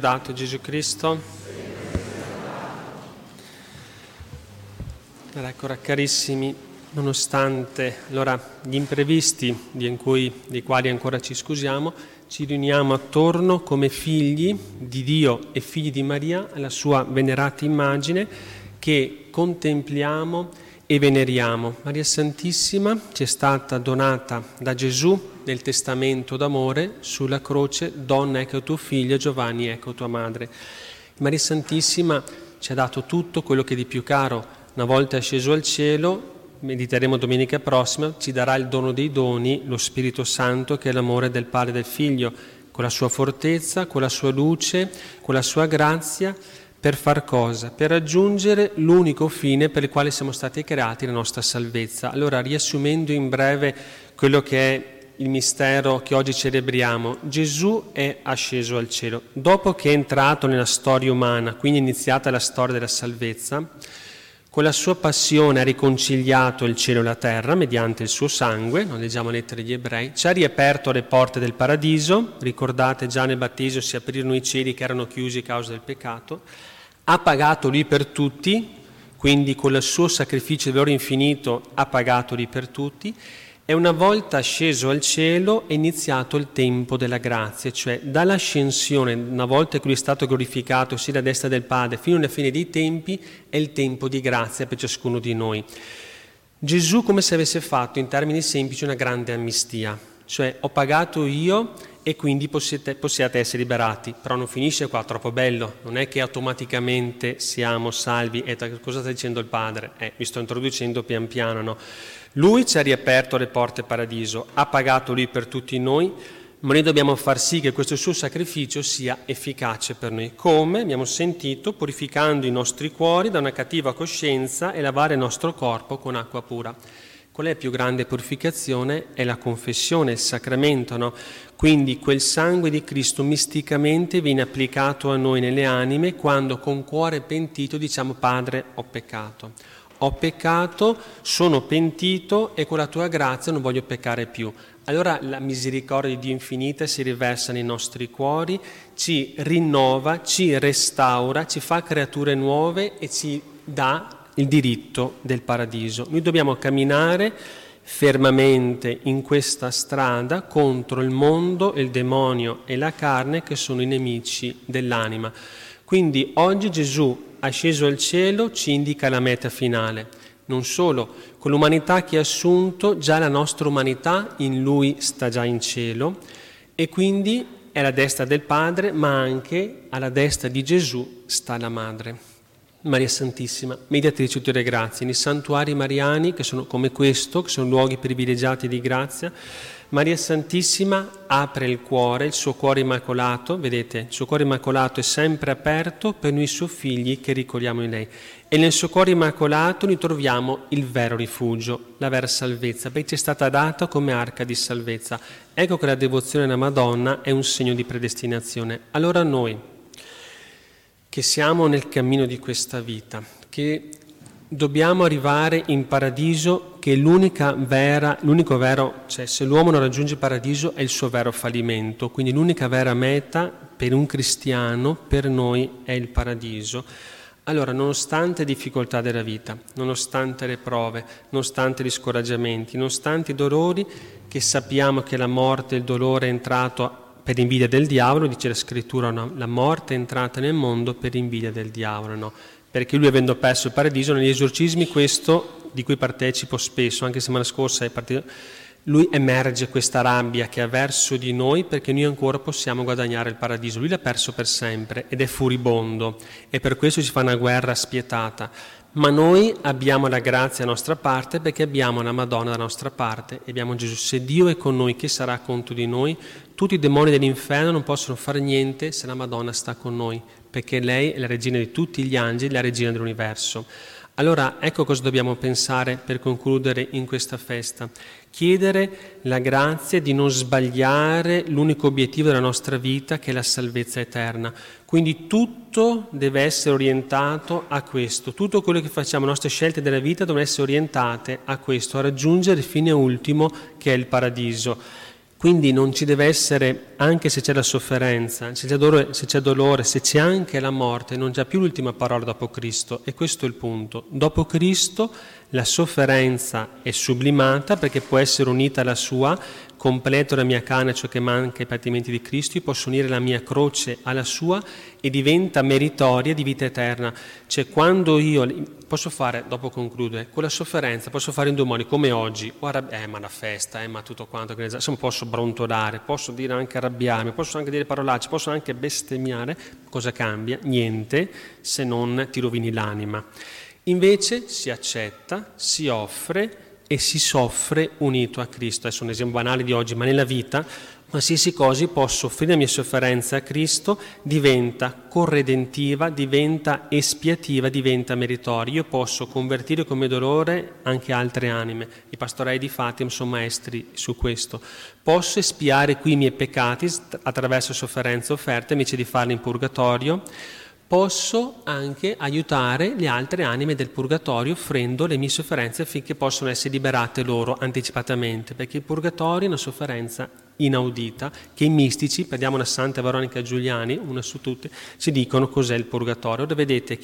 dato Gesù Cristo. Allora, ecco, carissimi, nonostante allora, gli imprevisti di cui, dei quali ancora ci scusiamo, ci riuniamo attorno come figli di Dio e figli di Maria alla sua venerata immagine che contempliamo e veneriamo. Maria Santissima ci è stata donata da Gesù nel testamento d'amore sulla croce, donna ecco tuo figlio, Giovanni ecco tua madre. Maria Santissima ci ha dato tutto quello che è di più caro, una volta sceso al cielo, mediteremo domenica prossima, ci darà il dono dei doni, lo Spirito Santo che è l'amore del Padre e del Figlio, con la sua fortezza, con la sua luce, con la sua grazia, per far cosa? Per raggiungere l'unico fine per il quale siamo stati creati, la nostra salvezza. Allora, riassumendo in breve quello che è il mistero che oggi celebriamo, Gesù è asceso al cielo. Dopo che è entrato nella storia umana, quindi è iniziata la storia della salvezza, con la sua passione ha riconciliato il cielo e la terra mediante il suo sangue, non leggiamo lettere degli ebrei, ci ha riaperto le porte del paradiso, ricordate già nel battesimo si aprirono i cieli che erano chiusi a causa del peccato, ha pagato lui per tutti, quindi con il suo sacrificio di valore infinito ha pagato lui per tutti e una volta sceso al cielo è iniziato il tempo della grazia, cioè dall'ascensione, una volta che lui è stato glorificato sia alla destra del Padre, fino alla fine dei tempi, è il tempo di grazia per ciascuno di noi. Gesù come se avesse fatto in termini semplici una grande amnistia, cioè ho pagato io e quindi possiate, possiate, essere liberati. Però non finisce qua, troppo bello, non è che automaticamente siamo salvi. E cosa sta dicendo il Padre? Eh, mi sto introducendo pian piano, no? Lui ci ha riaperto le porte paradiso, ha pagato lui per tutti noi, ma noi dobbiamo far sì che questo suo sacrificio sia efficace per noi. Come abbiamo sentito, purificando i nostri cuori da una cattiva coscienza e lavare il nostro corpo con acqua pura. Qual è la più grande purificazione? È la confessione, il sacramento, no? Quindi quel sangue di Cristo misticamente viene applicato a noi nelle anime quando con cuore pentito diciamo Padre ho peccato. Ho peccato, sono pentito e con la tua grazia non voglio peccare più. Allora la misericordia di Dio infinita si riversa nei nostri cuori, ci rinnova, ci restaura, ci fa creature nuove e ci dà il diritto del paradiso. Noi dobbiamo camminare fermamente in questa strada contro il mondo, il demonio e la carne che sono i nemici dell'anima. Quindi oggi Gesù, asceso al cielo, ci indica la meta finale. Non solo, con l'umanità che ha assunto, già la nostra umanità in lui sta già in cielo e quindi è alla destra del Padre, ma anche alla destra di Gesù sta la Madre. Maria Santissima, mediatrice di tutte le grazie, nei santuari mariani che sono come questo, che sono luoghi privilegiati di grazia, Maria Santissima apre il cuore, il suo cuore immacolato, vedete, il suo cuore immacolato è sempre aperto per noi suoi figli che ricordiamo in lei. E nel suo cuore immacolato noi troviamo il vero rifugio, la vera salvezza, perché ci è stata data come arca di salvezza. Ecco che la devozione alla Madonna è un segno di predestinazione. Allora noi, che siamo nel cammino di questa vita, che dobbiamo arrivare in paradiso, che l'unica vera, l'unico vero, cioè se l'uomo non raggiunge il paradiso è il suo vero fallimento, quindi l'unica vera meta per un cristiano, per noi, è il paradiso. Allora, nonostante le difficoltà della vita, nonostante le prove, nonostante gli scoraggiamenti, nonostante i dolori, che sappiamo che la morte il dolore è entrato per invidia del diavolo, dice la scrittura, no? la morte è entrata nel mondo per invidia del diavolo, no? perché lui avendo perso il paradiso negli esorcismi, questo di cui partecipo spesso, anche settimana scorsa è partito, lui emerge questa rabbia che ha verso di noi perché noi ancora possiamo guadagnare il paradiso. Lui l'ha perso per sempre ed è furibondo e per questo ci fa una guerra spietata. Ma noi abbiamo la grazia a nostra parte perché abbiamo la Madonna da nostra parte e abbiamo Gesù. Se Dio è con noi, chi sarà contro di noi? Tutti i demoni dell'inferno non possono fare niente se la Madonna sta con noi, perché lei è la regina di tutti gli angeli, la regina dell'universo. Allora ecco cosa dobbiamo pensare per concludere in questa festa. Chiedere la grazia di non sbagliare l'unico obiettivo della nostra vita che è la salvezza eterna. Quindi tutto deve essere orientato a questo, tutto quello che facciamo, le nostre scelte della vita devono essere orientate a questo, a raggiungere il fine ultimo che è il paradiso. Quindi non ci deve essere, anche se c'è la sofferenza, se c'è, dolore, se c'è dolore, se c'è anche la morte, non c'è più l'ultima parola dopo Cristo. E questo è il punto. Dopo Cristo la sofferenza è sublimata perché può essere unita alla sua, completo la mia carne ciò che manca ai patimenti di Cristo, io posso unire la mia croce alla sua e diventa meritoria di vita eterna. Cioè quando io posso fare, dopo conclude, con la sofferenza posso fare due modi, come oggi, guarda, eh ma la festa, eh ma tutto quanto, insomma posso brontolare, posso dire anche arrabbiarmi, posso anche dire parolacce, posso anche bestemmiare, cosa cambia? Niente, se non ti rovini l'anima. Invece si accetta, si offre e si soffre unito a Cristo. Adesso un esempio banale di oggi, ma nella vita qualsiasi cosa posso offrire la mia sofferenza a Cristo, diventa corredentiva, diventa espiativa, diventa meritoria. Io posso convertire come dolore anche altre anime. I pastorei di Fatima sono maestri su questo. Posso espiare qui i miei peccati attraverso sofferenze offerte invece di farle in purgatorio posso anche aiutare le altre anime del purgatorio offrendo le mie sofferenze affinché possano essere liberate loro anticipatamente, perché il purgatorio è una sofferenza inaudita che i mistici, prendiamo una Santa Veronica Giuliani, una su tutte, ci dicono cos'è il purgatorio. Ora vedete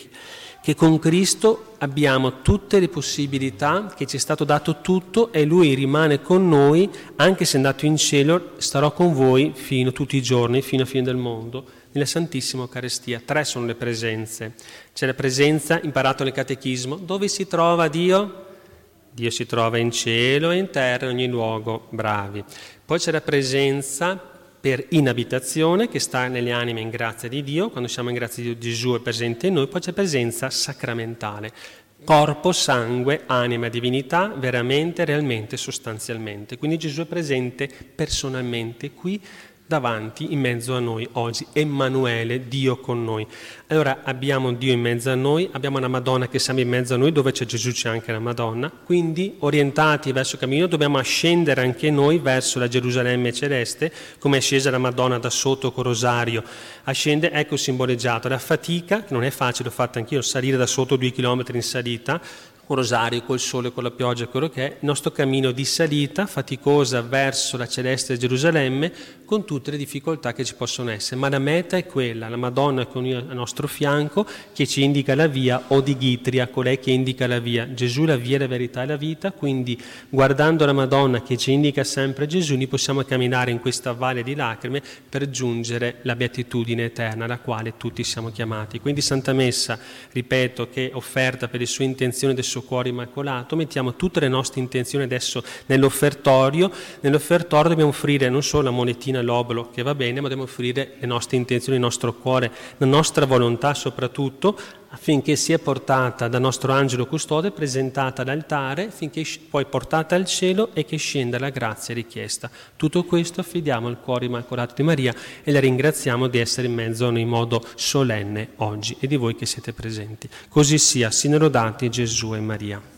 che, con Cristo abbiamo tutte le possibilità, che ci è stato dato tutto e Lui rimane con noi, anche se è andato in cielo, starò con voi fino tutti i giorni, fino a fine del mondo nella Santissima Eucaristia. Tre sono le presenze. C'è la presenza, imparato nel Catechismo, dove si trova Dio? Dio si trova in cielo e in terra, in ogni luogo, bravi. Poi c'è la presenza per inabitazione che sta nelle anime in grazia di Dio, quando siamo in grazia di Gesù è presente in noi, poi c'è presenza sacramentale, corpo, sangue, anima, divinità, veramente, realmente, sostanzialmente. Quindi Gesù è presente personalmente qui davanti, in mezzo a noi oggi. Emanuele, Dio con noi. Allora abbiamo Dio in mezzo a noi, abbiamo una Madonna che siamo in mezzo a noi, dove c'è Gesù c'è anche la Madonna, quindi orientati verso il cammino dobbiamo ascendere anche noi verso la Gerusalemme celeste, come è scesa la Madonna da sotto con rosario. Ascende, ecco simboleggiato, la fatica, che non è facile, l'ho fatta anch'io, salire da sotto due chilometri in salita, un rosario col sole, con la pioggia, quello che è, il nostro cammino di salita faticosa verso la celeste Gerusalemme con tutte le difficoltà che ci possono essere, ma la meta è quella, la Madonna con al nostro fianco che ci indica la via, o di Ghitria, colei che indica la via, Gesù la via, la verità e la vita, quindi guardando la Madonna che ci indica sempre Gesù, noi possiamo camminare in questa valle di lacrime per giungere la beatitudine eterna alla quale tutti siamo chiamati. Quindi Santa Messa, ripeto, che è offerta per le sue intenzioni del suo suo cuore immacolato, mettiamo tutte le nostre intenzioni adesso nell'offertorio, nell'offertorio dobbiamo offrire non solo la monetina, l'obolo che va bene, ma dobbiamo offrire le nostre intenzioni, il nostro cuore, la nostra volontà soprattutto, affinché sia portata dal nostro angelo custode, presentata all'altare, finché poi portata al cielo e che scenda la grazia richiesta. Tutto questo affidiamo al cuore immacolato di Maria e la ringraziamo di essere in mezzo a noi in modo solenne oggi e di voi che siete presenti. Così sia, siano lodati Gesù e Maria.